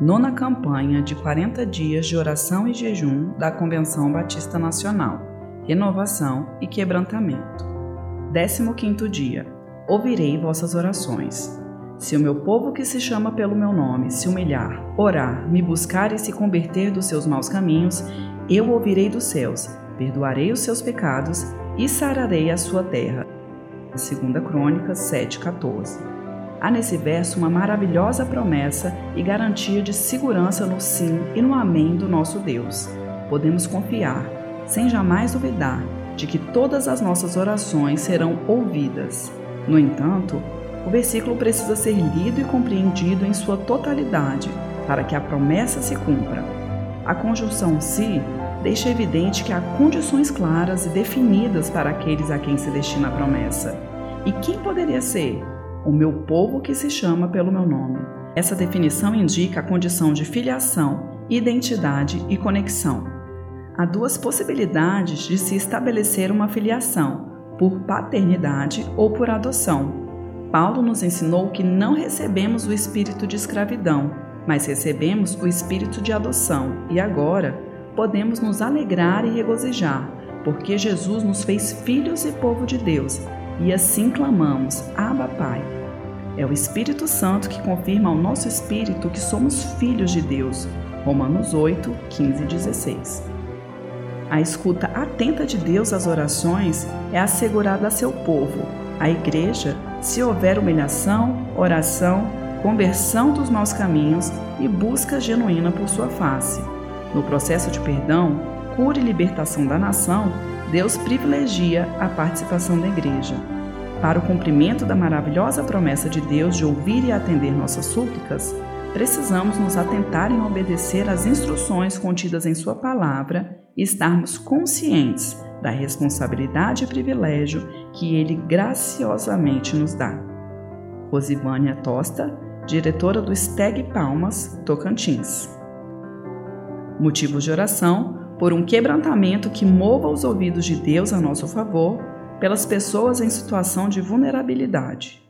nona campanha de 40 dias de oração e jejum da Convenção Batista Nacional, renovação e quebrantamento. 15 dia. Ouvirei vossas orações. Se o meu povo que se chama pelo meu nome se humilhar, orar, me buscar e se converter dos seus maus caminhos, eu ouvirei dos céus, perdoarei os seus pecados e sararei a sua terra. 2 Crônicas 7,14 Há nesse verso uma maravilhosa promessa e garantia de segurança no sim e no amém do nosso Deus. Podemos confiar, sem jamais duvidar, de que todas as nossas orações serão ouvidas. No entanto, o versículo precisa ser lido e compreendido em sua totalidade para que a promessa se cumpra. A conjunção se deixa evidente que há condições claras e definidas para aqueles a quem se destina a promessa. E quem poderia ser? O meu povo que se chama pelo meu nome. Essa definição indica a condição de filiação, identidade e conexão. Há duas possibilidades de se estabelecer uma filiação, por paternidade ou por adoção. Paulo nos ensinou que não recebemos o espírito de escravidão, mas recebemos o espírito de adoção, e agora podemos nos alegrar e regozijar, porque Jesus nos fez filhos e povo de Deus, e assim clamamos: Abba, Pai. É o Espírito Santo que confirma ao nosso espírito que somos filhos de Deus. Romanos 8, 15 e 16. A escuta atenta de Deus às orações é assegurada a seu povo, a igreja, se houver humilhação, oração, conversão dos maus caminhos e busca genuína por sua face. No processo de perdão, cura e libertação da nação, Deus privilegia a participação da igreja. Para o cumprimento da maravilhosa promessa de Deus de ouvir e atender nossas súplicas, precisamos nos atentar em obedecer às instruções contidas em Sua palavra e estarmos conscientes da responsabilidade e privilégio que Ele graciosamente nos dá. Rosivânia Tosta, diretora do Steg Palmas, Tocantins. Motivos de oração por um quebrantamento que mova os ouvidos de Deus a nosso favor pelas pessoas em situação de vulnerabilidade.